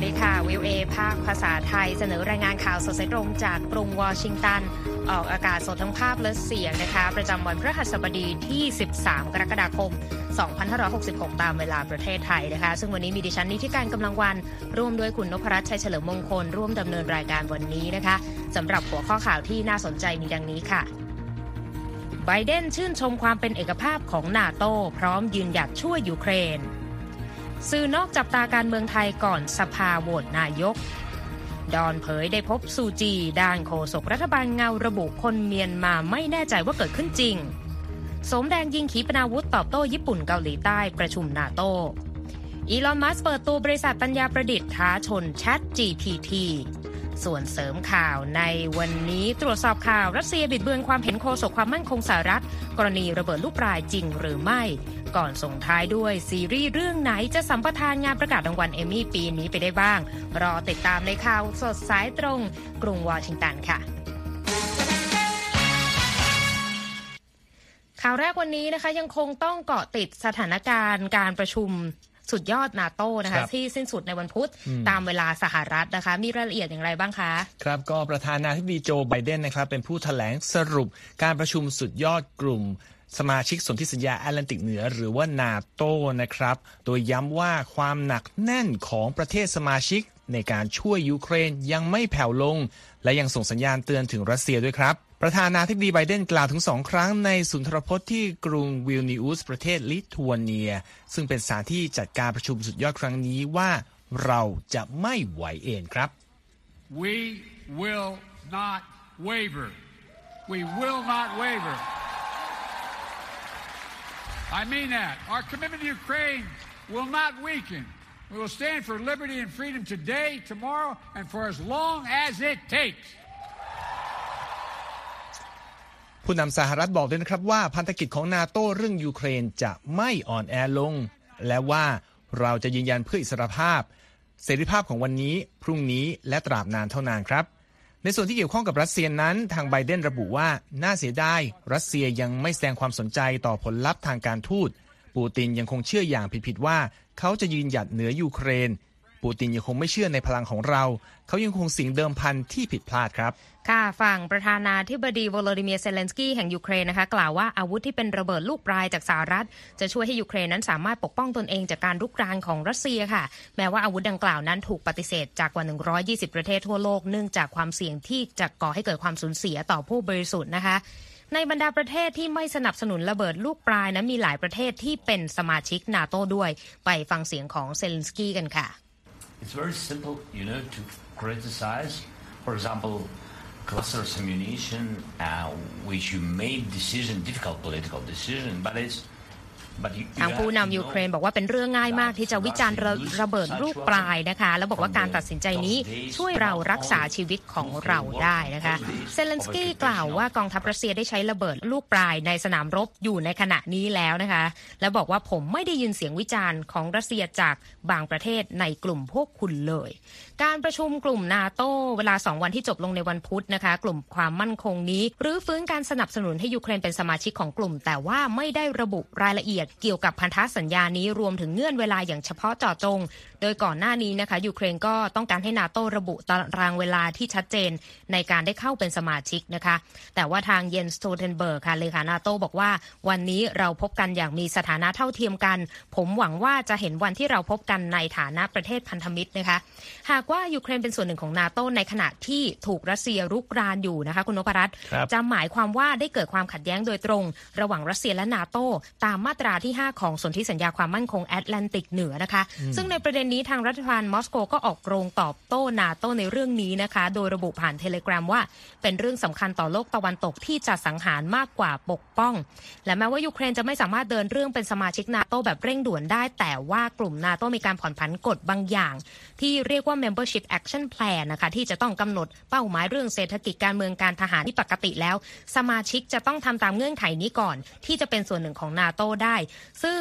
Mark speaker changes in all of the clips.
Speaker 1: วัสดีค่ะ วิวเอภาคภาษาไทยเสนอรายงานข่าวสดสายตรงจากกรุงวอชิงตัน ออกอากาศสดทั้งภาพและเสียงนะคะ ประจำวันพฤหัสบดีที่ 13 กรกฎาคม 2566 ตามเวลาประเทศไทยนะคะ ซึ่งวันนี้มีดิฉันนิติการกำลังวัน ร่วมด้วยคุณนพรัชชัยเฉลิมมงคล ร่วมดำเนินรายการวันนี้นะคะสำหรับหัวข้อข่าวที่น่าสนใจมีดังนี้ค่ะไบเดนชื่นชมความเป็นเอกภาพของนาโตพร้อมยืนหยัดช่วยยูเครน สื่อนอกจับตาการเมืองไทยก่อนสภาโหวตนายก ดอนเผยได้พบซูจี ด้านโฆษกรัฐบาลเงาระบุคนเมียนมาไม่แน่ใจว่าเกิดขึ้นจริง สมแดงยิงขีปนาวุธตอบโต้ญี่ปุ่นเกาหลีใต้ประชุมนาโต อีลอนมัสเปิดตัวบริษัทปัญญาประดิษฐ์ท้าชน Chat GPT ส่วนเสริมข่าวในวันนี้ตรวจสอบข่าวรัสเซียบิดเบือนความเห็นโฆษกความมั่นคงสหรัฐ กรณีระเบิดลูกปลายจริงหรือไม่ ก่อนส่งท้ายด้วยซีรีส์เรื่องไหนจะสัมปทานงานประกาศรางวัลเอมี่ปีนี้ไปได้บ้าง รอติดตามในข่าวสดสายตรงกรุงวอชิงตันค่ะข่าวแรกวันนี้นะคะยังคงต้องเกาะติดสถานการณ์การประชุมสุดยอดนาโต้นะคะที่สิ้นสุดในวันพุธตามเวลาสหรัฐนะคะ มีรายละเอียดอย่างไรบ้างคะ
Speaker 2: ครับก็ประธานาธิบดีโจไบเดนนะครับเป็นผู้ถแถลงสรุปการประชุมสุดยอดกลุ่ม สมาชิกสนธิสัญญาแอตแลนติกเหนือหรือว่านาโตนะครับ โดยย้ำว่าความหนักแน่นของประเทศสมาชิกในการช่วยยูเครนยังไม่แผ่วลง และยังส่งสัญญาณเตือนถึงรัสเซียด้วยครับ ประธานาธิบดีไบเดนกล่าวถึงสองครั้งในสุนทรพจน์ที่กรุงวิลนิอุสประเทศลิทัวเนีย ซึ่งเป็นสถานที่จัดการประชุมสุดยอดครั้งนี้ว่าเราจะไม่ไหวเองครับ
Speaker 3: We will not waver. We will not waver. I mean that. Our commitment to Ukraine will not weaken. We will stand for liberty and freedom today, tomorrow, and for as long as it takes.
Speaker 2: ผู้นำสหรัฐบอกด้วยนะครับว่าพันธกิจของนาโต้เรื่องยูเครนจะไม่อ่อนแอลง และว่าเราจะยืนยันเพื่ออิสรภาพ เสรีภาพของวันนี้ พรุ่งนี้และตราบนานเท่านานครับ ในส่วนที่เกี่ยวข้องกับรัสเซียนั้น ทางไบเดนระบุว่า น่าเสียดาย รัสเซียยังไม่แสดงความสนใจต่อผลลัพธ์ทางการทูต ปูตินยังคงเชื่ออย่างผิดๆว่า เขาจะยืนหยัดเหนือยูเครน ปูตินยังคงไม่เชื่อในพลังของเรา เขายังคงสิงเดิมพันที่ผิดพลาดครับ
Speaker 1: ค่ะฝั่งประธานาธิบดีโวโลดิเมียร์เซเลนสกี้แห่งยูเครนนะคะกล่าวว่าอาวุธที่เป็นระเบิดลูกปรายจากสหรัฐ จะช่วยให้ยูเครนนั้นสามารถปกป้องตนเองจากการรุกรานของรัสเซียค่ะ แม้ว่าอาวุธดังกล่าวนั้นถูกปฏิเสธจากกว่า 120 ประเทศทั่วโลกเนื่องจากความเสี่ยงที่จะก่อให้เกิดความสูญเสียต่อผู้บริสุทธิ์นะคะในบรรดาประเทศที่ไม่สนับสนุนระเบิดลูกปลายนั้นมีหลายประเทศที่เป็นสมาชิกนาโต้ด้วย ไปฟังเสียงของเซเลนสกี้กันค่ะ
Speaker 4: It's very simple, you know, to criticize, for example, clusters ammunition, uh, which you made decision, difficult political decision, but it's
Speaker 1: ทางผู้นำยูเครนบอกว่าเป็นเรื่องง่ายมากที่จะวิจารณ์ระระเบิดลูกปลายนะคะ แล้วบอกว่าการตัดสินใจนี้ช่วยเรารักษาชีวิตของเราได้นะคะ เซเลนสกี้กล่าวว่ากองทัพรัสเซียได้ใช้ระเบิดลูกปลายในสนามรบอยู่ในขณะนี้แล้วนะคะ และบอกว่าผมไม่ได้ยินเสียงวิจารณ์ของรัสเซียจากบางประเทศในกลุ่มพวกคุณเลย การประชุมกลุ่มนาโตเวลา 2 วันที่จบลงในวันพุธนะคะ กลุ่มความมั่นคงนี้รื้อฟื้นการสนับสนุนให้ยูเครนเป็นสมาชิกของกลุ่ม แต่ว่าไม่ได้ระบุรายละเอียดเกี่ยวกับพันธสัญญานี้รวมถึงเงื่อนเวลาอย่างเฉพาะเจาะจงโดยก่อนหน้านี้นะคะยูเครนก็ต้องการให้นาโตระบุตารางเวลาที่ชัดเจนในการได้เข้าเป็นสมาชิกนะคะ แต่ว่าทางเยนส์สโตลเทนเบิร์กค่ะเลขานาโตบอกว่าวันนี้เราพบกันอย่างมีสถานะเท่าเทียมกัน ผมหวังว่าจะเห็นวันที่เราพบกันในฐานะประเทศพันธมิตรนะคะ หากว่ายูเครนเป็นส่วนหนึ่งของนาโตในขณะที่ถูกรัสเซียรุกรานอยู่นะคะคุณนพรัตน์จะหมายความว่าได้เกิดความขัดแย้งโดยตรง ระหว่างรัสเซียและนาโตตามมาตราที่ 5 ของสนธิสัญญาความมั่นคงแอตแลนติกเหนือนะคะ ซึ่งในประเด็นนี้ทางรัฐบาลมอสโกก็ออกโรงตอบโต้นาโตในเรื่องนี้นะคะ โดยระบุผ่านเทเลกราฟว่า เป็นเรื่องสำคัญต่อโลกตะวันตกที่จะสังหารมากกว่าปกป้อง และแม้ว่ายูเครนจะไม่สามารถเดินเรื่องเป็นสมาชิกนาโตแบบเร่งด่วนได้ แต่ว่ากลุ่มนาโตมีการผ่อนผันกฎบางอย่าง ที่เรียกว่า membership action plan นะคะที่จะต้องกำหนดเป้าหมายเรื่องเศรษฐกิจการเมืองการทหารที่ปกติแล้ว สมาชิกจะต้องทำตามเงื่อนไขนี้ก่อน ที่จะเป็นส่วนหนึ่งของนาโตได้ ซึ่ง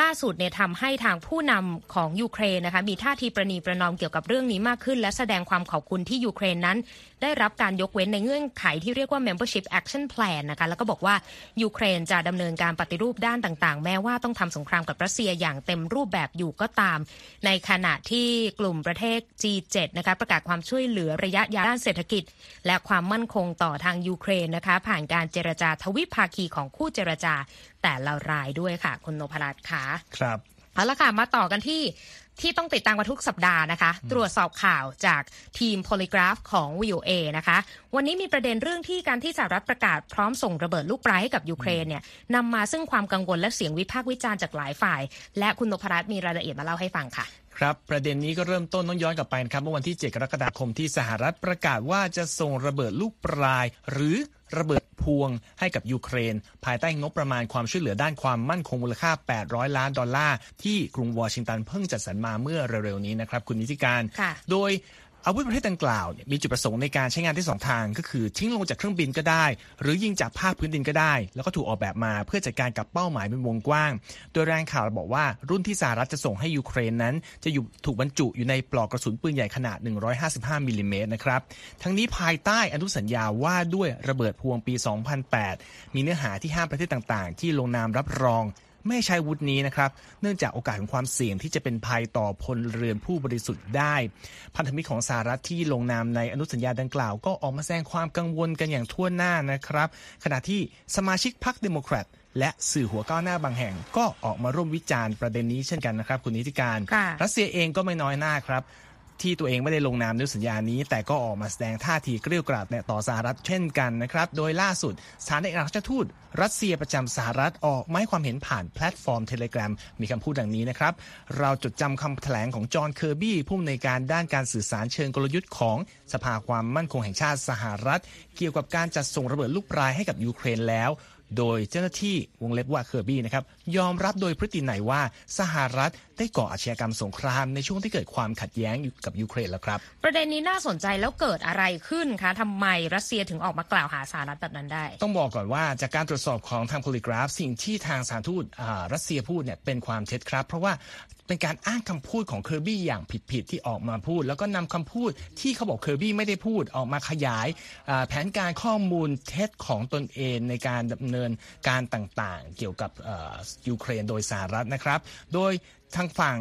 Speaker 1: ล่าสุดเนี่ยทำให้ทางผู้นำของยูเครนนะคะมีท่าทีประนีประนอมเกี่ยวกับเรื่องนี้มากขึ้น และแสดงความขอบคุณที่ยูเครนนั้นได้รับการยกเว้นในเงื่อนไขที่เรียกว่า membership action plan นะคะแล้วก็บอกว่ายูเครนจะดำเนินการปฏิรูปด้านต่างๆ แม้ว่าต้องทำสงครามกับรัสเซียอย่างเต็มรูปแบบอยู่ก็ตาม ในขณะที่กลุ่มประเทศ G7 นะคะประกาศความช่วยเหลือระยะยาวด้านเศรษฐกิจ และความมั่นคงต่อทางยูเครนนะคะผ่านการเจรจาทวิภาคีของคู่เจรจาแต่ละรายด้วยค่ะ คุณโนภรัตน์ค่ะ
Speaker 2: ครับ
Speaker 1: เอาละค่ะ มาต่อกันที่ ที่ต้องติดตามกันทุกสัปดาห์นะคะ ตรวจสอบข่าวจากทีม Polygraph ของ VOA นะคะ วันนี้มีประเด็นเรื่องที่การที่สหรัฐประกาศพร้อมส่งระเบิดลูกปรายให้กับยูเครนเนี่ยนำมาซึ่งความกังวลและเสียงวิพากษ์วิจารณ์จากหลายฝ่าย และคุณนพรัตน์มีรายละเอียดมาเล่าให้ฟังค่ะ
Speaker 2: ครับประเด็นนี้ก็เริ่มต้นต้องย้อนกลับไปนะครับเมื่อวันที่ 7 กรกฎาคมที่สหรัฐประกาศว่าจะส่งระเบิดลูกปราย หรือ ระเบิดพวงให้กับยูเครน ภายใต้งบประมาณความช่วยเหลือด้านความมั่นคงมูลค่า 800 ล้านดอลลาร์ที่กรุงวอชิงตันเพิ่งจัดสรรมาเมื่อเร็วๆนี้นะครับคุณนิติการ
Speaker 1: ค่ะ
Speaker 2: โดย อาวุธประเภทดังกล่าวมีจุดประสงค์ในการใช้งานที่สองทาง ก็คือทิ้งลงจากเครื่องบินก็ได้ หรือยิงจากภาคพื้นดินก็ได้ แล้วก็ถูกออกแบบมาเพื่อจัดการกับเป้าหมายเป็นวงกว้าง โดยรายงานข่าวบอกว่ารุ่นที่สหรัฐจะส่งให้ยูเครนนั้น จะอยู่ถูกบรรจุอยู่ในปลอกกระสุนปืนใหญ่ขนาด 155มิลลิเมตรนะครับทั้งนี้ภายใต้อนุสัญญาว่าด้วยระเบิดพวงปี 2008 มีเนื้อหาที่ห้ามประเทศต่าง ๆ ที่ลงนามรับรอง ไม่ใช้อาวุธนี้นะครับ เนื่องจากโอกาสของความเสี่ยงที่จะเป็นภัยต่อพลเรือนผู้บริสุทธิ์ได้ พันธมิตรของสหรัฐที่ลงนามในอนุสัญญาดังกล่าว ก็ออกมาแสดงความกังวลกันอย่างถ้วนหน้านะครับ ขณะที่สมาชิกพรรคเดโมแครตและสื่อหัวก้าวหน้าบางแห่งก็ออกมาร่วมวิจารณ์ประเด็นนี้เช่นกันนะครับ คุณนิติการ
Speaker 1: ค่ะ
Speaker 2: รัสเซียเองก็ไม่น้อยหน้าครับ ที่ตัวเองไม่ได้ลงนามในสัญญานี้ แต่ก็ออกมาแสดงท่าทีเกรี้ยวกราดเนี่ยต่อสหรัฐเช่นกันนะครับ โดยล่าสุดสถานเอกอัครราชทูตรัสเซียประจำสหรัฐออกมาให้ความเห็นผ่านแพลตฟอร์มเทเล gram มีคำพูดดังนี้นะครับ เราจดจำคำแถลงของจอห์นเคอร์บี้ผู้อำนวยการด้านการสื่อสารเชิงกลยุทธ์ของสภาความมั่นคงแห่งชาติสหรัฐ เกี่ยวกับการจัดส่งระเบิดลูกปรายให้กับยูเครนแล้ว โดยเจ้าหน้าที่วงเล็บว่าเคอร์บี้นะครับยอมรับโดยพฤตินัยว่าสหรัฐได้ก่ออาชญากรรมสงครามในช่วงที่เกิดความขัดแย้งอยู่กับยูเครนแล้วครับ
Speaker 1: ประเด็นนี้น่าสนใจแล้วเกิดอะไรขึ้นคะทำไมรัสเซียถึงออกมากล่าวหาสหรัฐแบบนั้นได้
Speaker 2: ต้องบอกก่อนว่าจากการตรวจสอบของทาง Polygraph สิ่งที่ทางสถานทูตอ่ารัสเซียพูดเนี่ยเป็นความเท็จครับ เพราะว่า เป็นการอ้างคำพูดของเคอร์บี้อย่างผิดๆที่ออกมาพูด แล้วก็นำคำพูดที่เขาบอกเคอร์บี้ไม่ได้พูดออกมาขยายแผนการข้อมูลเท็จของตนเองในการดำเนินการต่างๆ เกี่ยวกับยูเครนโดยสหรัฐนะครับ โดยทางฝั่ง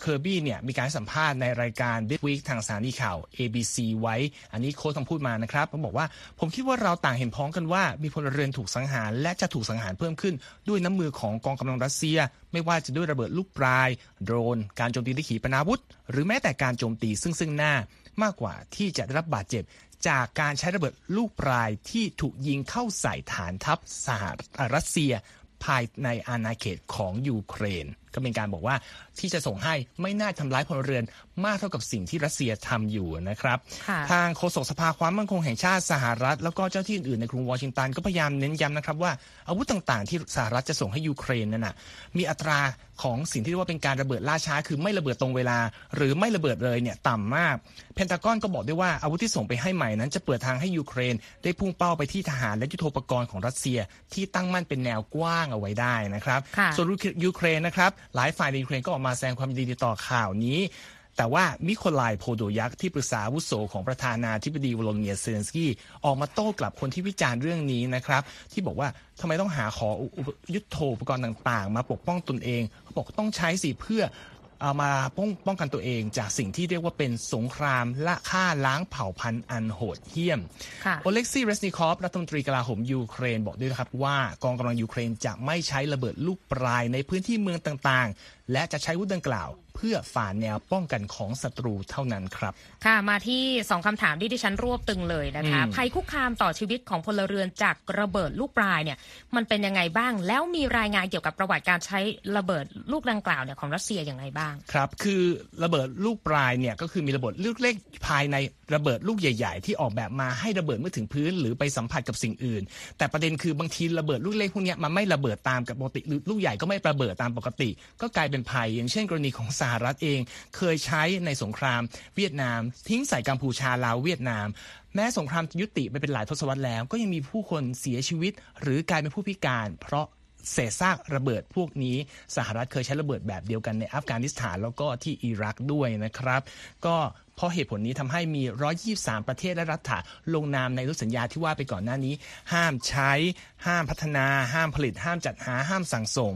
Speaker 2: เคอร์บี้เนี่ยมีการสัมภาษณ์ในรายการ This Week ทางสถานีข่าว ABC ไว้ อันนี้โค้ชคำพูดมานะครับเขาบอกว่าผมคิดว่าเราต่างเห็นพ้องกันว่า มีพลเรือนถูกสังหาร และจะถูกสังหารเพิ่มขึ้น ด้วยน้ำมือของกองกำลังรัสเซีย ไม่ว่าจะด้วยระเบิดลูกปลาย โดรน การโจมตีด้วยขีปนาวุธ หรือแม้แต่การโจมตีซึ่งซึ่งหน้ามากกว่าที่จะได้รับบาดเจ็บ จากการใช้ระเบิดลูกปลายที่ถูกยิงเข้าใส่ฐานทัพสหรัสเซีย ภายในอาณาเขตของยูเครนก็เป็นการบอกว่าที่จะส่งให้ไม่น่าทำร้ายพลเรือนมากเท่ากับสิ่งที่รัสเซียทำอยู่นะครับ
Speaker 1: ค่ะ
Speaker 2: ทางโฆษกสภาความมั่นคงแห่งชาติสหรัฐ แล้วก็เจ้าที่อื่นๆในกรุงวอชิงตันก็พยายามเน้นย้ำนะครับว่าอาวุธต่างๆ ที่สหรัฐจะส่งให้ยูเครนนั่นนะมีอัตราของสิ่งที่เรียกว่าเป็นการระเบิดล่าช้า คือไม่ระเบิดตรงเวลา หรือไม่ระเบิดเลยเนี่ยต่ำมาก เพนทากอนก็บอกด้วยว่าอาวุธที่ส่งไปให้ใหม่นั้นจะเปิดทางให้ยูเครน ได้พุ่งเป้าไปที่ทหารและยุทโธปกรณ์ของรัสเซีย ที่ตั้งมั่นเป็นแนวกว้างเอาไว้ได้นะครับ
Speaker 1: ค่ะ
Speaker 2: ส่วนยูเครนนะครับหลายฝ่ายในยูเครนก็ออกมาแสดงความยินดีต่อข่าวนี้ แต่ว่ามิไคโลโพโดลยักที่ปรึกษาอาวุโสของประธานาธิบดีโวโลดิเมียร์เซเลนสกี้ออกมาโต้กลับคนที่วิจารณ์เรื่องนี้นะครับ ที่บอกว่าทำไมต้องหาขออุปยุทโธปกรณ์ต่างๆ มาปกป้องตนเองเขาบอกต้องใช้สิเพื่อ เอามาป้องป้องกันตัวเองจากสิ่งที่เรียกว่าเป็นสงครามละฆ่าล้างเผ่าพันธุ์อันโหดเหี้ยม
Speaker 1: ค่ะ
Speaker 2: โอเล็กซี่เรสนิคอฟรัฐมนตรีกลาโหมยูเครนบอกด้วยนะครับว่ากองกำลังยูเครนจะไม่ใช้ระเบิดลูกปลายในพื้นที่เมืองต่างๆ และจะใช้อาวุธดังกล่าว เพื่อฝ่าแนวป้องกันของศัตรูเท่านั้นครับ
Speaker 1: ค่ะมาที่สองคำถามที่ดิฉันรวบตึงเลยนะคะ
Speaker 2: อืม
Speaker 1: ภัยคุกคามต่อชีวิตของพลเรือนจากระเบิดลูกปลายเนี่ยมันเป็นยังไงบ้าง แล้วมีรายงานเกี่ยวกับประวัติการใช้ระเบิดลูกดังกล่าวเนี่ยของรัสเซียอย่างไรบ้าง
Speaker 2: ครับคือระเบิดลูกปลายเนี่ยก็คือมีระเบิดลูกเล็กภายในระเบิดลูกใหญ่ ๆ ที่ออกแบบมาให้ระเบิดเมื่อถึงพื้น หรือไปสัมผัสกับสิ่งอื่น แต่ประเด็นคือบางทีระเบิดลูกเล็กพวกเนี้ยมันไม่ระเบิดตามกับปกติหรือลูกใหญ่ก็ไม่ระเบิดตามปกติ ก็กลายเป็นภัยอย่างเช่นกรณีของสหรัฐเอง เคยใช้ในสงครามเวียดนาม ทิ้งใส่กัมพูชาลาวเวียดนาม แม้สงครามยุติไปเป็นหลายทศวรรษแล้ว ก็ยังมีผู้คนเสียชีวิต หรือกลายเป็นผู้พิการ เพราะเศษซากระเบิดพวกนี้สหรัฐเคยใช้ระเบิดแบบเดียวกันในอัฟกานิสถานแล้วก็ที่อิรักด้วยนะครับ ก็เพราะเหตุผลนี้ทำให้มี 123 ประเทศและรัฐะลงนามในอนุสัญญาที่ว่าไปก่อนหน้านี้ ห้ามใช้ ห้ามพัฒนา ห้ามผลิต ห้ามจัดหา ห้ามสั่งส่ง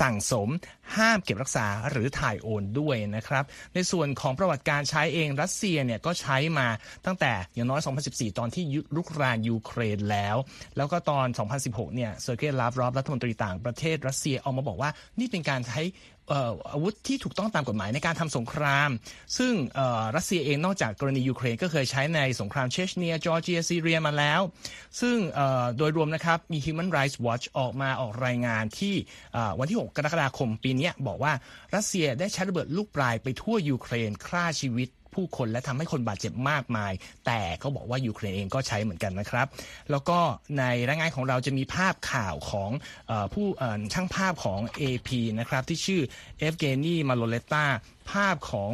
Speaker 2: สั่งสม ห้ามเก็บรักษาหรือถ่ายโอนด้วยนะครับ ในส่วนของประวัติการใช้เองรัสเซียเนี่ยก็ใช้มาตั้งแต่อย่างน้อย 2014 ตอนที่ยุลุกรานยูเครนแล้ว แล้วก็ตอน 2016 เนี่ยเซอร์เกย์ลาฟรอฟรัฐมนตรีต่างประเทศรัสเซียออกมาบอกว่านี่เป็นการใช้อาวุธที่ถูกต้องตามกฎหมายในการทำสงคราม ซึ่งรัสเซียเองนอกจากกรณียูเครนก็เคยใช้ในสงครามเชชเนีย จอร์เจียซีเรียมาแล้ว ซึ่งโดยรวมนะครับมี Human Rights Watch ออกมาออกรายงานที่วันที่ 6 กรกฎาคมปีเนี้ยบอกว่ารัสเซียได้ใช้ระเบิดลูกปรายไปทั่วยูเครนฆ่าชีวิตผู้คนและทำให้คนบาดเจ็บมากมาย แต่เขาบอกว่ายูเครนเองก็ใช้เหมือนกันนะครับ แล้วก็ในรายงานของเราจะมีภาพข่าวของอผู้ช่างภาพของ AP นะครับที่ชื่อเอฟเกนีมาโลเลตก้า ภาพของ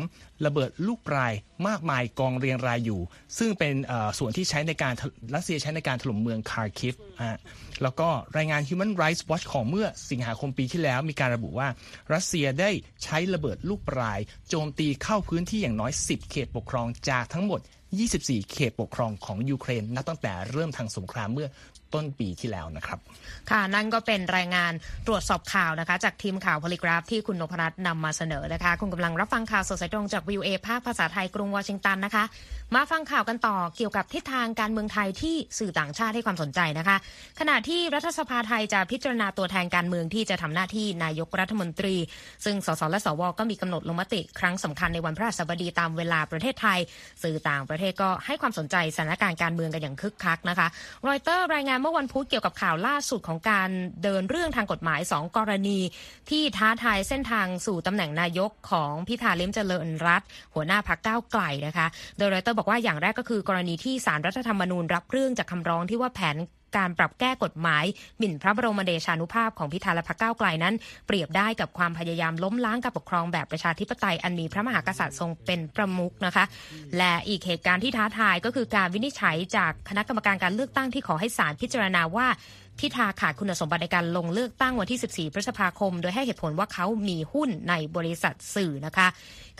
Speaker 2: ระเบิดลูกปรายมากมายกองเรียงรายอยู่ ซึ่งเป็นส่วนที่ใช้ในการรัสเซียใช้ในการถล่มเมืองคาร์คิฟอะแล้วก็รายงาน Human Rights Watch ของเมื่อสิงหาคมปีที่แล้วมีการระบุว่า รัสเซียได้ใช้ระเบิดลูกปราย โจมตีเข้าพื้นที่อย่างน้อย 10 เขตปกครองจากทั้งหมด 24 เขตปกครองของยูเครนนับตั้งแต่เริ่มทางสงครามเมื่อต้นปีที่แล้วนะครับ
Speaker 1: ค่ะนั่นก็เป็นรายงานตรวจสอบข่าวนะคะ จากทีมข่าวพลิกราฟที่คุณนพรัตน์นำมาเสนอนะคะ คุณกำลังรับฟังข่าวสดสายตรงจากวิวเอภาคภาษาไทยกรุงวอชิงตันนะคะ มาฟังข่าวกันต่อเกี่ยวกับทิศทางการเมืองไทยที่สื่อต่างชาติให้ความสนใจนะคะ ขณะที่รัฐสภาไทยจะพิจารณาตัวแทนการเมืองที่จะทำหน้าที่นายกรัฐมนตรี ซึ่งสสและสวก็มีกำหนดลงมติ ครั้งสำคัญในวันพฤหัสบดีตามเวลาประเทศไทย สื่อต่างประเทศก็ให้ความสนใจสถานการณ์การเมืองกันอย่างคึกคักนะคะรอยเตอร์รายงานเมื่อวันพุธเกี่ยวกับข่าวล่าสุดของการเดินเรื่องทางกฎหมาย 2 กรณี ที่ท้าทายเส้นทางสู่ตำแหน่งนายกของพิธาลิมเจริญรัตหัวหน้าพรรคก้าวไกลนะคะ โดยรอยเตอร์บอกว่าอย่างแรกก็คือกรณีที่สารรัฐธรรมนูญรับเรื่องจากคำร้องที่ว่าแผน การปรับแก้กฎหมาย หมิ่นพระบรมเดชานุภาพของพิธาและพรรคก้าวไกลนั้น เปรียบได้กับความพยายามล้มล้างการปกครองแบบประชาธิปไตยอันมีพระมหากษัตริย์ทรงเป็นประมุขนะคะ และอีกเหตุการณ์ที่ท้าทายก็คือการวินิจฉัยจากคณะกรรมการการเลือกตั้งที่ขอให้ศาลพิจารณาว่าพิธาขาดคุณสมบัติในการลงเลือกตั้งวันที่ 14 พฤษภาคม โดยให้เหตุผลว่าเขามีหุ้นในบริษัทสื่อนะคะ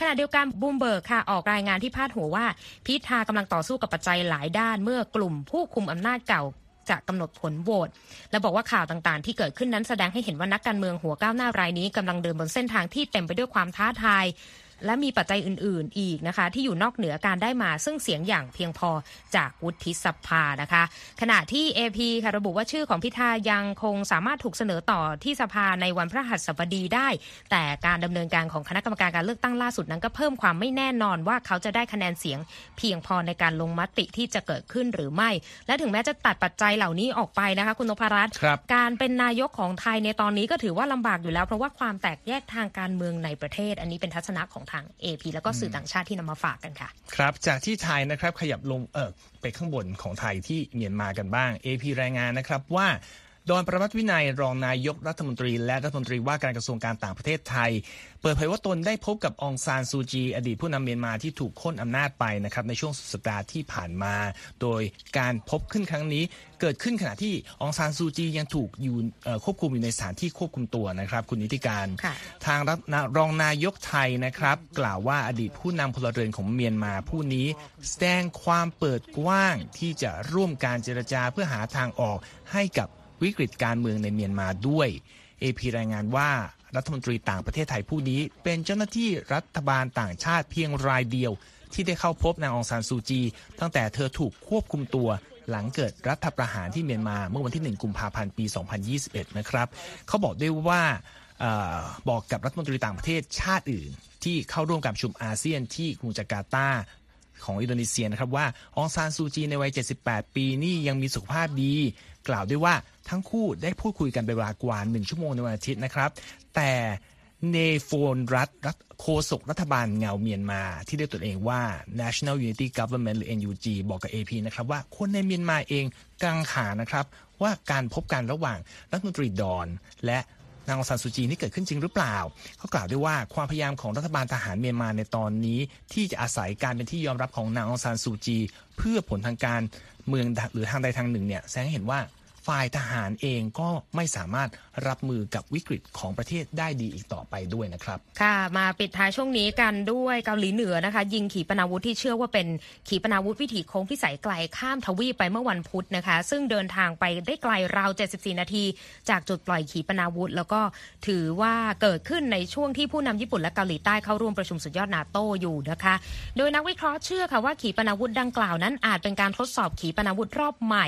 Speaker 1: ขณะเดียวกันบูมเบิร์กค่ะ ออกรายงานที่พาดหัวว่า พิธากำลังต่อสู้กับปัจจัยหลายด้านเมื่อกลุ่มผู้คุมอำนาจเก่า จะกำหนดผลโหวตและบอกว่าข่าวต่างๆ ที่เกิดขึ้นนั้นแสดงให้เห็นว่านักการเมืองหัวก้าวหน้ารายนี้กำลังเดินบนเส้นทางที่เต็มไปด้วยความท้าทาย และมีปัจจัยอื่น ๆ อีกนะคะ ที่อยู่นอกเหนือการได้มา ซึ่งเสียงอย่างเพียงพอจากวุฒิสภานะคะ ขณะที่ AP ค่ะระบุว่าชื่อของพิธายังคงสามารถถูกเสนอต่อที่สภาในวันพระหัสบดีได้ แต่การดำเนินการของคณะกรรมการการเลือกตั้งล่าสุดนั้นก็เพิ่มความไม่แน่นอนว่าเขาจะได้คะแนนเสียง เพียงพอในการลงมติที่จะเกิดขึ้นหรือไม่ และถึงแม้จะตัดปัจจัยเหล่านี้ออกไปนะคะคุณนพรัตน์
Speaker 2: ครับ
Speaker 1: การเป็นนายกของไทยในตอนนี้ก็ถือว่าลำบากอยู่แล้ว เพราะว่าความแตกแยกทางการเมืองในประเทศ อันนี้เป็นทัศนะของทาง AP แล้วก็สื่อต่างชาติที่นำมาฝากกันค่ะ
Speaker 2: ครับ จากที่ไทยนะครับขยับลงเออไปข้างบนของไทยที่เมียนมากันบ้าง AP รายงานนะครับว่า ดอนประมัติวินัยรองนายกรัฐมนตรี และรัฐมนตรีว่าการกระทรวงการต่างประเทศไทย เปิดเผยว่าตนได้พบกับองซานซูจี อดีตผู้นำเมียนมาที่ถูกค้นอำนาจไปนะครับในช่วงสุดสัปดาห์ที่ผ่านมา โดยการพบขึ้นครั้งนี้ เกิดขึ้นขณะที่องซานซูจียังถูกอยู่เอ่อควบคุมอยู่ในสถานที่ควบคุมตัวนะครับ คุณนิติการ
Speaker 1: ค่ะ
Speaker 2: ทางรัฐนารองนายกไทยนะครับ กล่าวว่าอดีตผู้นำพลเรือนของเมียนมาผู้นี้ แสดงความเปิดกว้างที่จะร่วมการเจรจาเพื่อหาทางออกให้กับ วิกฤตการเมืองในเมียนมาด้วย AP รายงานว่ารัฐมนตรีต่างประเทศไทยผู้นี้ เป็นเจ้าหน้าที่รัฐบาลต่างชาติเพียงรายเดียว ที่ได้เข้าพบนางองซานซูจี ตั้งแต่เธอถูกควบคุมตัวหลังเกิดรัฐประหารที่เมียนมาเมื่อวันที่ 1 กุมภาพันธ์ ปี 2021 นะครับ เขาบอกด้วยว่าออบอกกับรัฐมนตรีต่างประเทศชาติอื่น ที่เข้าร่วมการประชุมอาเซียนที่กรุงจาการ์ตาของอินโดนีเซียนะครับว่าองซานซูจีในวัย 78 ปีนี่ยังมีสุขภาพดี กล่าวด้วยว่า ทั้งคู่ได้พูดคุยกันเป็นเวลากว่าหนึ่งชั่วโมงในวันอาทิตย์นะครับ แต่เนโฟนรัฐรัฐโฆษกรัฐบาลเงาเมียนมาที่เรียกตัวเองว่า National Unity Government หรือ NUG บอกกับ AP นะครับว่าคนในเมียนมาเองกังขานะครับว่าการพบกันระหว่างรัฐมนตรีดอนและนางองซานซูจีนี่เกิดขึ้นจริงหรือเปล่า เขากล่าวด้วยว่าความพยายามของรัฐบาลทหารเมียนมาในตอนนี้ ที่จะอาศัยการเป็นที่ยอมรับของนางองซานซูจี เพื่อผลทางการเมืองหรือทางใดทางหนึ่งเนี่ยแสดงให้เห็นว่า ฝ่ายทหารเองก็ไม่สามารถรับมือกับวิกฤตของประเทศได้ดีอีกต่อไปด้วยนะครับ
Speaker 1: ค่ะมาปิดท้ายช่วงนี้กันด้วยเกาหลีเหนือนะคะ ยิงขีปนาวุธที่เชื่อว่าเป็นขีปนาวุธวิถีโค้งพิสัยไกลข้ามทวีปไปเมื่อวันพุธนะคะ ซึ่งเดินทางไปได้ไกลราว 74 นาที จากจุดปล่อยขีปนาวุธ แล้วก็ถือว่าเกิดขึ้นในช่วงที่ผู้นำญี่ปุ่นและเกาหลีใต้เข้าร่วมประชุมสุดยอดนาโตอยู่นะคะ โดยนักวิเคราะห์เชื่อค่ะว่าขีปนาวุธดังกล่าวนั้นอาจเป็นการทดสอบขีปนาวุธรอบใหม่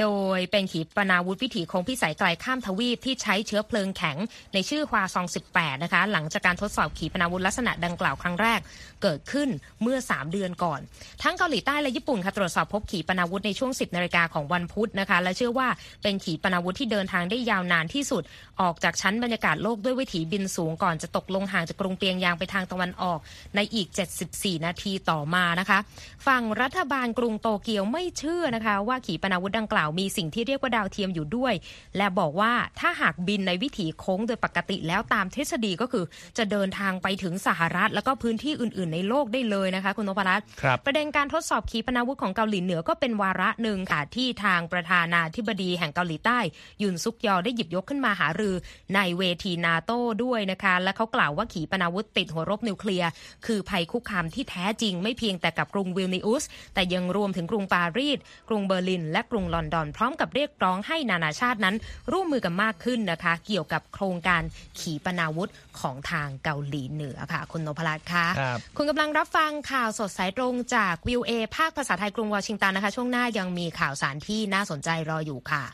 Speaker 1: โดยเป็นขีปนาวุธวิถีคงพิสัยไกลข้ามทวีปที่ใช้เชื้อเพลิงแข็งในชื่อควาซอง 18 นะคะ หลังจากการทดสอบขีปนาวุธลักษณะดังกล่าวครั้งแรกเกิดขึ้นเมื่อ 3 เดือนก่อน ทั้งเกาหลีใต้และญี่ปุ่นค่ะตรวจสอบพบขีปนาวุธในช่วง 10นาฬิกาของวันพุธนะคะ และเชื่อว่าเป็นขีปนาวุธที่เดินทางได้ยาวนานที่สุด ออกจากชั้นบรรยากาศโลกด้วยวิถีบินสูงก่อนจะตกลงห่างจากกรุงเปียงยางไปทางตะวันออก ในอีก 74 นาทีต่อมานะคะ ฝั่งรัฐบาลกรุงโตเกียวไม่เชื่อนะคะ ว่าขีปนาวุธดังกล่าวมีสิ่งที่เรียกว่าดาวเทียมอยู่ด้วย และบอกว่าถ้าหากบินในวิถีโค้งโดยปกติแล้วตามทฤษฎีก็คือ จะเดินทางไปถึงสหรัฐ แล้วก็พื้นที่อื่น ๆ ในโลกได้เลยนะคะคุณนพรัตน์
Speaker 2: ครับ
Speaker 1: ประเด็นการทดสอบขีปนาวุธของเกาหลีเหนือก็เป็นวาระหนึ่งค่ะที่ทางประธานาธิบดีแห่งเกาหลีใต้ ยุนซุกยอลได้หยิบยกขึ้นมาหารือในเวทีนาโต้ด้วยนะคะ และเขากล่าวว่าขีปนาวุธติดหัวรบนิวเคลียร์คือภัยคุกคามที่แท้จริงไม่เพียงแต่กับกรุงวิลนิอุสแต่ยังรวมถึงกรุงปารีสกรุงเบอร์ลิน และกรุงลอนดอนพร้อมกับเรียกร้องให้นานาชาตินั้น ร่วมมือกันมากขึ้นนะคะ เกี่ยวกับโครงการขีปนาวุธของทางเกาหลีเหนือค่ะ คุณนพรัตน์คะ
Speaker 2: ครับ
Speaker 1: คุณกำลังรับฟังข่าวสดสายตรงจากวิวเอภาคภาษาไทยกรุงวอชิงตันนะคะ ช่วงหน้ายังมีข่าวสารที่น่าสนใจรออยู่ค่ะ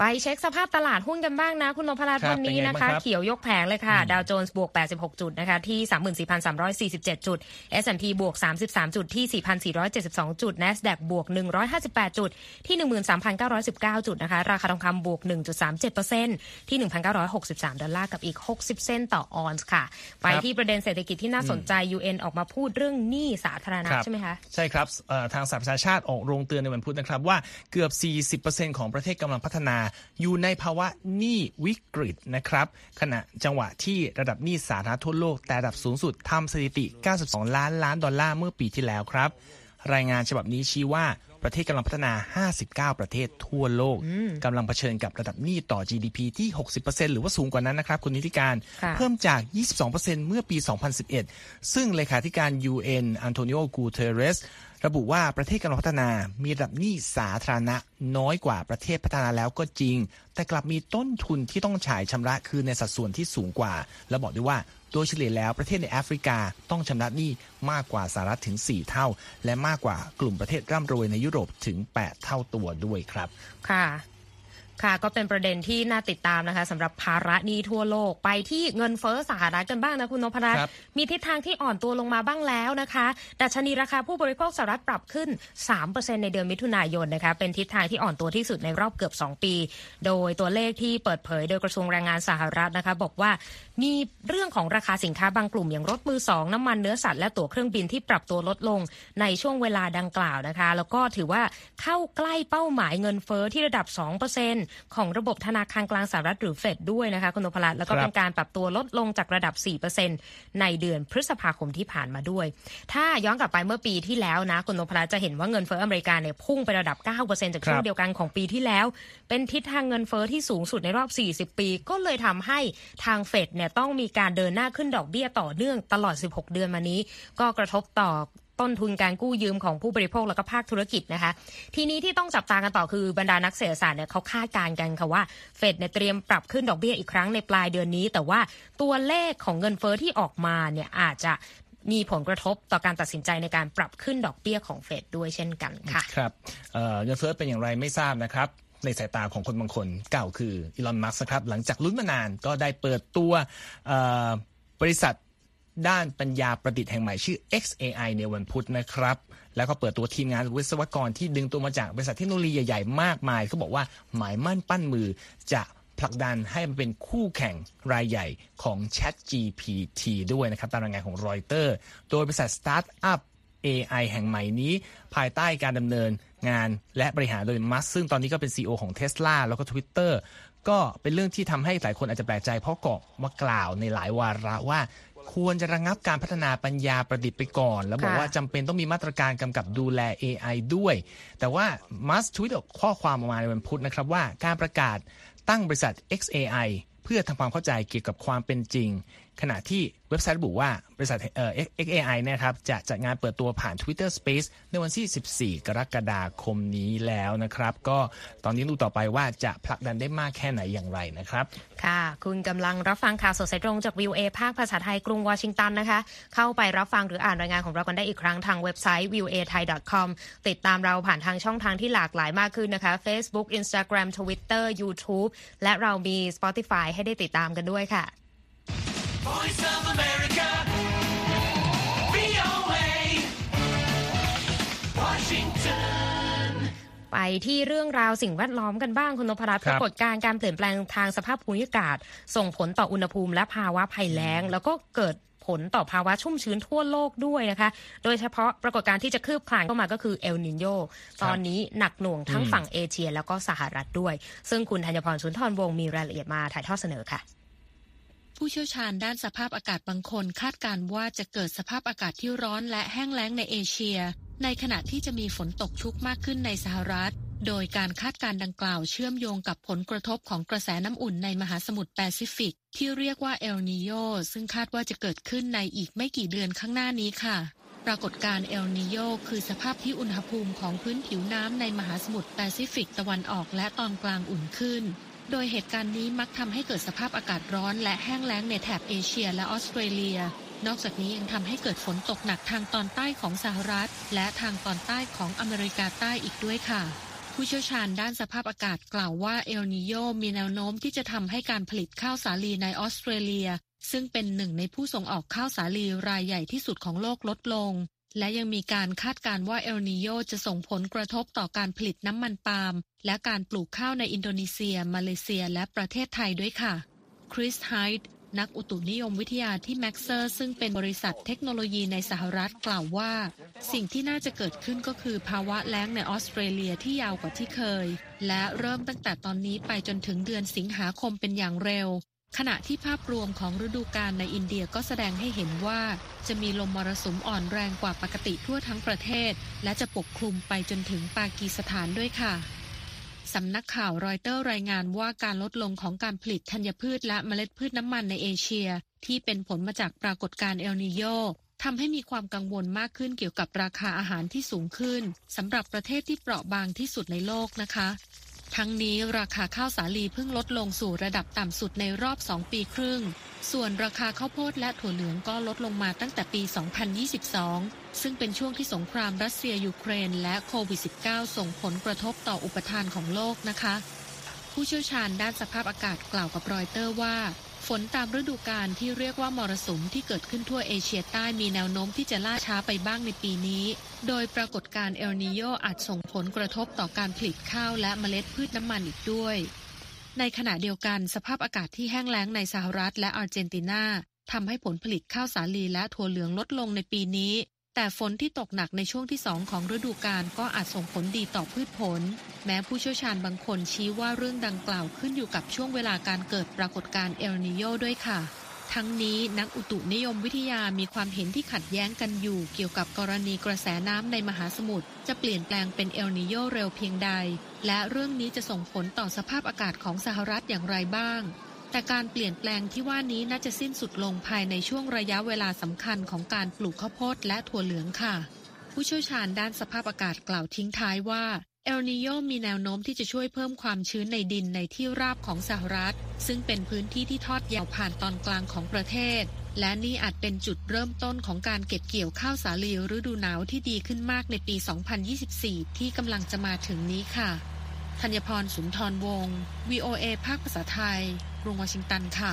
Speaker 1: ไปเช็คสภาพตลาดหุ้นกันบ้างนะ คุณนพรัตน์
Speaker 2: ครับ
Speaker 1: วันนี้
Speaker 2: เป็นไง
Speaker 1: นะ
Speaker 2: บ้าง
Speaker 1: คะ
Speaker 2: ครับ
Speaker 1: เขียวยกแผงเลยค่ะ ดาวโจนส์บวก 86 จุดนะคะ ที่ 34,347 จุด S&P บวก 33 จุด ที่ 4,472 จุด NASDAQ บวก 158 จุด ที่ 13,919 จุดนะคะ ราคาทองคำบวก 1.37%ที่ 1,963 ดอลลาร์กับอีก 60 เซนต์ต่อออนซ์ค่ะ ไป
Speaker 2: ครับ
Speaker 1: ที่ประเด็นเศรษฐกิจที่น่าสนใจ UN ออกมาพูดเรื่องหนี้สาธารณะ
Speaker 2: ครับ
Speaker 1: ใช่ไหมคะ
Speaker 2: ใช่ครับเอ่อทางสหประชาชาติออกโรงเตือนในวันพุธนะครับว่าเกือบ 40%ของประเทศกำลังพัฒนาอยู่ในภาวะหนี้วิกฤตนะครับ ขณะจังหวะที่ระดับหนี้สาธารณะทั่วโลกแต่ระดับสูงสุดทำสถิติ 92 ล้านล้านดอลลาร์เมื่อปีที่แล้วครับ รายงานฉบับนี้ชี้ว่าประเทศกำลังพัฒนา 59 ประเทศทั่วโลกกำลังเผชิญกับระดับหนี้ต่อ GDP ที่ 60%หรือว่าสูงกว่านั้นนะครับคุณนิติการ
Speaker 1: ค่ะ
Speaker 2: เพิ่มจาก 22%เมื่อปี 2011 ซึ่งเลขาธิการ UN อันโตนิโอ กูเทเรส ระบุว่าประเทศกำลังพัฒนามีระดับหนี้สาธารณะน้อยกว่าประเทศพัฒนาแล้วก็จริง แต่กลับมีต้นทุนที่ต้องจ่ายชำระคืนในสัดส่วนที่สูงกว่า และบอกด้วยว่าโดยเฉลี่ยแล้วประเทศในแอฟริกาต้องชำระหนี้มากกว่าสหรัฐถึง 4 เท่า และมากกว่ากลุ่มประเทศร่ำรวยในยุโรปถึง 8 เท่าตัวด้วยครับ
Speaker 1: ค่ะ ค่ะก็เป็นประเด็นที่น่าติดตามนะคะสำหรับภาระหนี้ทั่วโลกไปที่เงินเฟ้อสหรัฐกันบ้างนะคุณนพรัตน์
Speaker 2: ครับ
Speaker 1: มีทิศทางที่อ่อนตัวลงมาบ้างแล้วนะคะดัชนีราคาผู้บริโภคสหรัฐปรับขึ้น 3%ในเดือนมิถุนายนนะคะเป็นทิศทางที่อ่อนตัวที่สุดในรอบเกือบ 2 ปี โดยตัวเลขที่เปิดเผยโดยกระทรวงแรงงานสหรัฐนะคะบอกว่ามีเรื่องของราคาสินค้าบางกลุ่มอย่างรถมือสองน้ำมันเนื้อสัตว์และตั๋วเครื่องบินที่ปรับตัวลดลงในช่วงเวลาดังกล่าวนะคะ แล้วก็ถือว่าเข้าใกล้เป้าหมายเงินเฟ้อที่ระดับ 2%ของระบบธนาคารกลางสหรัฐหรือเฟดด้วยนะคะคุณนพรัตน์แล้วก็
Speaker 2: ครับ
Speaker 1: เป็นการปรับตัวลดลงจากระดับ 4%ในเดือนพฤษภาคมที่ผ่านมาด้วย ถ้าย้อนกลับไปเมื่อปีที่แล้วนะคุณนพรัตน์จะเห็นว่าเงินเฟ้ออเมริกาเนี่ยพุ่งไประดับ 9%จากช่ว
Speaker 2: ค
Speaker 1: ง
Speaker 2: รับ
Speaker 1: เดียวกันของปีที่แล้ว เป็นทิศทางเงินเฟ้อที่สูงสุดในรอบ 40 ปี ก็เลยทำให้ทางเฟดเนี่ยต้องมีการเดินหน้าขึ้นดอกเบี้ยต่อเนื่องตลอด 16 เดือนมานี้ ก็กระทบต่อ ต้นทุนการกู้ยืมของผู้บริโภคแล้วก็ภาคธุรกิจนะคะ ทีนี้ที่ต้องจับตากันต่อคือบรรดานักเศรษฐศาสตร์เนี่ยเขาคาดการณ์กันค่ะว่าเฟดเนี่ยเตรียมปรับขึ้นดอกเบี้ยอีกครั้งในปลายเดือนนี้ แต่ว่าตัวเลขของเงินเฟ้อที่ออกมาเนี่ยอาจจะมีผลกระทบต่อการตัดสินใจในการปรับขึ้นดอกเบี้ยของเฟดด้วยเช่นกันค่ะ
Speaker 2: ครับเงินเฟ้อเป็นอย่างไรไม่ทราบนะครับในสายตาของคนบางคนเก่าคืออีลอนมัสก์นะครับหลังจากลุ้นมานานก็ได้เปิดตัวบริษัท ด้านปัญญาประดิษฐ์แห่งใหม่ชื่อ XAI ในวันพุธนะครับ แล้วก็เปิดตัวทีมงานวิศวกรที่ดึงตัวมาจากบริษัทเทคโนโลยีใหญ่ๆ มากมายเขาบอกว่าหมายมั่นปั้นมือจะผลักดันให้มันเป็นคู่แข่งรายใหญ่ของ Chat GPT ด้วยนะครับตามรายงานของรอยเตอร์ โดยบริษัทสตาร์ทอัพ AI แห่งใหม่นี้ ภายใต้การดำเนินงานและบริหารโดยมัสซึ่งตอนนี้ก็เป็น CEO ของ Tesla แล้วก็ Twitter ก็เป็นเรื่องที่ทำให้หลายคนอาจจะแปลกใจเพราะกอกมากล่าวในหลายวาระว่า ควรจะระงับการพัฒนาปัญญาประดิษฐ์ไปก่อน แล้วบอก
Speaker 1: ค่ะ
Speaker 2: ว่าจำเป็นต้องมีมาตรการกำกับดูแล AI ด้วย แต่ว่ามัสทวิตข้อความออกมาในวันพุธนะครับว่าการประกาศตั้งบริษัท XAI เพื่อทำความเข้าใจเกี่ยวกับความเป็นจริง ขณะที่เว็บไซต์ระบุว่า บริษัทเอ่อ XAI เนะครับจะจัดงานเปิดตัวผ่าน Twitter Space ในวันที่ 14 กรกฎาคมนี้แล้วนะครับ ก็ตอนนี้ดูต่อไปว่าจะผลักดันได้มากแค่ไหนอย่างไรนะครับ
Speaker 1: ค่ะ คุณกำลังรับฟังข่าวสดสายตรงจากวิวเอภาคภาษาไทยกรุงวอชิงตันนะคะ เข้าไปรับฟังหรืออ่านรายงานของเรากันได้อีกครั้งทางเว็บไซต์ viewa thai com ติดตามเราผ่านทางช่องทางที่หลากหลายมากขึ้นนะคะ Facebook Instagram Twitter YouTube และเรามี Spotify ให้ได้ติดตามกันด้วยค่ะ ไปที่เรื่องราวสิ่งแวดล้อมกันบ้างคุณนพรัตน์
Speaker 2: ค
Speaker 1: ป
Speaker 2: รับ
Speaker 1: รากฏการณ์การเปลี่ยนแปลงทางสภาพภูมิอากาศ ส่งผลต่ออุณหภูมิและภาวะภัยแล้ง แล้วก็เกิดผลต่อภาวะชุ่มชื้นทั่วโลกด้วยนะคะ โดยเฉพาะปรากฏการณ์ที่จะคืบคลานเข้ามาก็คือเอลนิโย ตอนนี้หนักหน่วงทั้งฝั่งเอเชียแล้วก็สหรัฐด้วย ซึ่งคุณธัญพรสุนทรวงศ์มีรายละเอียดมาถ่ายทอดเสนอค่ะ
Speaker 5: ผู้เชี่ยวชาญด้านสภาพอากาศบางคน คาดการว่าจะเกิดสภาพอากาศที่ร้อนและแห้งแล้งในเอเชีย ในขณะที่จะมีฝนตกชุกมากขึ้นในสหรัฐ โดยการคาดการดังกล่าวเชื่อมโยงกับผลกระทบของกระแสน้ำอุ่นในมหาสมุทรแปซิฟิก ที่เรียกว่าเอลนิโยซึ่งคาดว่าจะเกิดขึ้นในอีกไม่กี่เดือนข้างหน้านี้ค่ะปรากฏการเอลนิโยคือสภาพที่อุณหภูมิของพื้นผิวน้ำในมหาสมุทรแปซิฟิกตะวันออกและตอนกลางอุ่นขึ้น โดยเหตุการณ์นี้มักทำให้เกิดสภาพอากาศร้อน และแห้งแล้งในแถบเอเชียและออสเตรเลีย นอกจากนี้ยังทำให้เกิดฝนตกหนักทางตอนใต้ของสหรัฐ และทางตอนใต้ของอเมริกาใต้อีกด้วยค่ะผู้เชี่ยวชาญด้านสภาพอากาศกล่าวว่าเอลนิโยมีแนวโน้มที่จะทำให้การผลิตข้าวสาลีในออสเตรเลีย ซึ่งเป็นหนึ่งในผู้ส่งออกข้าวสาลีรายใหญ่ที่สุดของโลกลดลง และยังมีการคาดการณ์ว่าเอลนีโญจะส่งผลกระทบต่อการผลิตน้ำมันปาล์มและการปลูกข้าวในอินโดนีเซีย มาเลเซีย และประเทศไทยด้วยค่ะ คริสไฮด์นักอุตุนิยมวิทยาที่แม็กเซอร์ซึ่งเป็นบริษัทเทคโนโลยีในสหรัฐกล่าวว่า สิ่งที่น่าจะเกิดขึ้นก็คือภาวะแล้งในออสเตรเลียที่ยาวกว่าที่เคย และเริ่มตั้งแต่ตอนนี้ไปจนถึงเดือนสิงหาคมเป็นอย่างเร็ว ขณะที่ภาพรวมของฤดูกาลในอินเดียก็แสดงให้เห็นว่า จะมีลมมรสุมอ่อนแรงกว่าปกติทั่วทั้งประเทศ และจะปกคลุมไปจนถึงปากีสถานด้วยค่ะสำนักข่าวรอยเตอร์รายงานว่าการลดลงของการผลิตธัญพืชและเมล็ดพืชน้ำมันในเอเชีย ที่เป็นผลมาจากปรากฏการณ์เอลนิโยทำให้มีความกังวลมากขึ้นเกี่ยวกับราคาอาหารที่สูงขึ้นสำหรับประเทศที่เปราะบางที่สุดในโลกนะคะ ทั้งนี้ราคาข้าวสาลีเพิ่งลดลงสู่ระดับต่ำสุดในรอบ 2 ปีครึ่ง ส่วนราคาข้าวโพดและถั่วเหลืองก็ลดลงมาตั้งแต่ปี 2022 ซึ่งเป็นช่วงที่สงครามรัสเซียยูเครน และโควิด -19 ส่งผลกระทบต่ออุปทานของโลกนะคะ ผู้เชี่ยวชาญด้านสภาพอากาศกล่าวกับรอยเตอร์ว่า ฝนตามฤดูกาลที่เรียกว่ามรสุมที่เกิดขึ้นทั่วเอเชียใต้มีแนวโน้มที่จะล่าช้าไปบ้างในปีนี้ โดยปรากฏการณ์เอลนีโญอาจส่งผลกระทบต่อการผลิตข้าวและเมล็ดพืชน้ำมันอีกด้วย ในขณะเดียวกันสภาพอากาศที่แห้งแล้งในสหรัฐและอาร์เจนตินาทำให้ผลผลิตข้าวสาลีและถั่วเหลืองลดลงในปีนี้ แต่ฝนที่ตกหนักในช่วงที่สองของฤดูกาลก็อาจส่งผลดีต่อพืชผล แม้ผู้เชี่ยวชาญบางคนชี้ว่าเรื่องดังกล่าวขึ้นอยู่กับช่วงเวลาการเกิดปรากฏการณ์เอลนีโญด้วยค่ะ ทั้งนี้นักอุตุนิยมวิทยามีความเห็นที่ขัดแย้งกันอยู่ เกี่ยวกับกรณีกระแสน้ำในมหาสมุทรจะเปลี่ยนแปลงเป็นเอลนีโญเร็วเพียงใด และเรื่องนี้จะส่งผลต่อสภาพอากาศของสหรัฐอย่างไรบ้าง แต่การเปลี่ยนแปลงที่ว่านี้น่าจะสิ้นสุดลงภายในช่วงระยะเวลาสำคัญของการปลูกข้าวโพดและถั่วเหลืองค่ะ ผู้เชี่ยวชาญด้านสภาพอากาศกล่าวทิ้งท้ายว่าเอลนิโยมีแนวโน้มที่จะช่วยเพิ่มความชื้นในดินในที่ราบของสหรัฐ ซึ่งเป็นพื้นที่ที่ทอดยาวผ่านตอนกลางของประเทศ และนี่อาจเป็นจุดเริ่มต้นของการเก็บเกี่ยวข้าวสาลีฤดูหนาวที่ดีขึ้นมากในปี 2024 ที่กำลังจะมาถึงนี้ค่ะธัญพรสุนทรวงศ์ VOA ภาคภาษาไทย รุงวอชิงตันค่ะ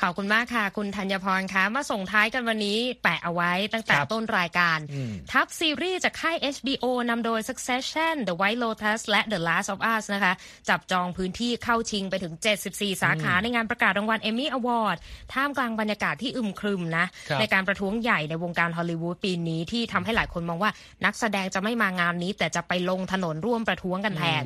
Speaker 1: ขอบคุณมากค่ะ คุณธัญพรคะมาส่งท้ายกันวันนี้แปะเอาไว้ตั้งแต่
Speaker 2: ครับ
Speaker 1: ต้นรายการ
Speaker 2: อืม
Speaker 1: ทัพซีรีส์จากค่าย HBO นำโดย Succession The White Lotus และ The Last of Us นะคะ จับจองพื้นที่เข้าชิงไปถึง 74 สาขาในงานประกาศรางวัล Emmy Award ท่ามกลางบรรยากาศที่อึมครึมนะ
Speaker 2: ครับ
Speaker 1: ในการประท้วงใหญ่ในวงการฮอลลีวูดปีนี้ที่ทำให้หลายคนมองว่านักแสดงจะไม่มางานนี้ แต่จะไปลงถนนร่วมประท้วงกันแทน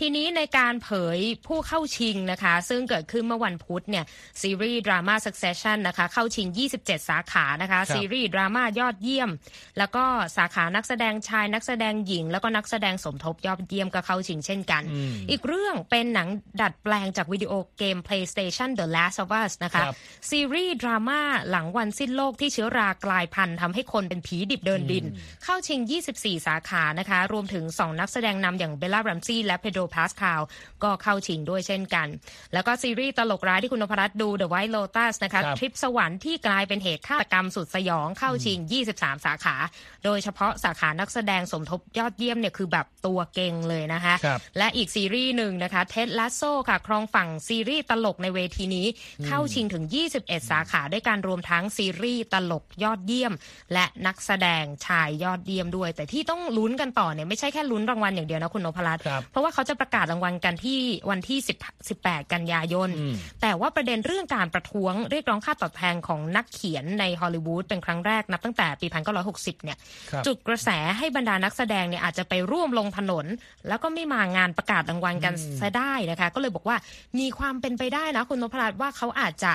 Speaker 1: ทีนี้ในการเผยผู้เข้าชิงนะคะ ซึ่งเกิดขึ้นเมื่อวันพุธเนี่ยซีรีส์ดราม่า Succession นะคะ เข้าชิง 27 สาขานะคะ
Speaker 2: ครับ
Speaker 1: ซีรีส์ดราม่ายอดเยี่ยม แล้วก็สาขานักแสดงชาย นักแสดงหญิง แล้วก็นักแสดงสมทบยอดเยี่ยมก็เข้าชิงเช่นกัน อีกเรื่องเป็นหนังดัดแปลงจากวิดีโอเกม PlayStation The Last of Us นะคะ
Speaker 2: ครับ
Speaker 1: ซีรีส์ดราม่าหลังวันสิ้นโลกที่เชื้อรากลายพันธุ์ทำให้คนเป็นผีดิบเดินดิน เข้าชิง 24 สาขานะคะ รวมถึง 2 นักแสดงนำอย่างเบลล่ารัมซี่และเพโดรพาสคาลก็เข้าชิงด้วยเช่นกัน แล้วก็ซีรีส์ตลกร้ายที่คุณนพรัตน์ดู The White Lotus นะคะ
Speaker 2: ครับ
Speaker 1: ทริปสวรรค์ที่กลายเป็นเหตุฆาตกรรมสุดสยองเข้าชิง 23 สาขา โดยเฉพาะสาขานักแสดงสมทบยอดเยี่ยมเนี่ยคือแบบตัวเก่งเลยนะคะ
Speaker 2: ครับ
Speaker 1: และอีกซีรีส์หนึ่งนะคะ Ted Lassoค่ะ ครองฝั่งซีรีส์ตลกในเวทีนี้เข้าชิงถึง 21 สาขาด้วยการรวมทั้งซีรีส์ตลกยอดเยี่ยม และนักแสดงชายยอดเยี่ยมด้วย แต่ที่ต้องลุ้นกันต่อเนี่ยไม่ใช่แค่ลุ้นรางวัลอย่างเดียวนะคุณนพรัตน์
Speaker 2: ครับ
Speaker 1: เพราะว่าเขาจะประกาศรางวัลกันที่วันที่10 18 กันยายน
Speaker 2: อืม
Speaker 1: แต่ว่าประเด็นเรื่องการประท้วงเรียกร้องค่าตอบแทนของนักเขียนในฮอลลีวูดเป็นครั้งแรกนับตั้งแต่ปี 1960 เนี่ย
Speaker 2: ครับ
Speaker 1: จุดกระแสให้บรรดานักแสดงเนี่ยอาจจะไปร่วมลงถนน แล้วก็ไม่มางานประกาศรางวัลกันซะได้นะคะ ก็เลยบอกว่ามีความเป็นไปได้นะคุณนพรัตน์ว่าเขาอาจจะ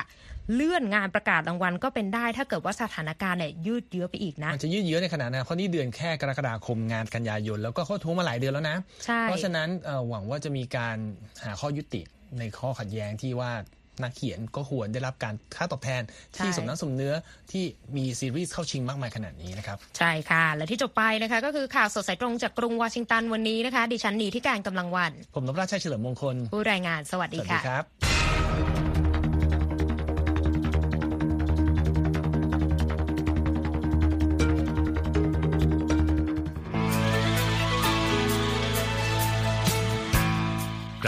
Speaker 1: เลื่อนงานประกาศรางวัลก็เป็นได้ ถ้าเกิดว่าสถานการณ์เนี่ยยืดเยื้อไปอีกนะ
Speaker 2: มันจะยืดเยื้อในขนาดนั้นเพราะนี่เดือนแค่กรกฎาคมงานกันยายน แล้วก็เขาท้วงมาหลายเดือนแล้วนะ
Speaker 1: ใช่
Speaker 2: เพราะฉะนั้นเอ่อหวังว่าจะมีการหาข้อยุติในข้อขัดแย้งที่ว่า นักเขียนก็ควรได้รับการค่าตอบแทนที่สมน้ำสมเนื้อที่มีซีรีส์เข้าชิงมากมายขนาดนี้นะครับ
Speaker 1: ใช่ค่ะ และที่จบไปนะคะก็คือข่าวสดสายตรงจากกรุงวอชิงตันวันนี้นะคะ ดิฉันหนีที่การกำลังวัน
Speaker 2: ผมนพราชชัยเฉลิมมงคล
Speaker 1: ผู้รายงานสวัส
Speaker 2: ส
Speaker 1: ดี
Speaker 2: วัสดี
Speaker 1: ค่ะ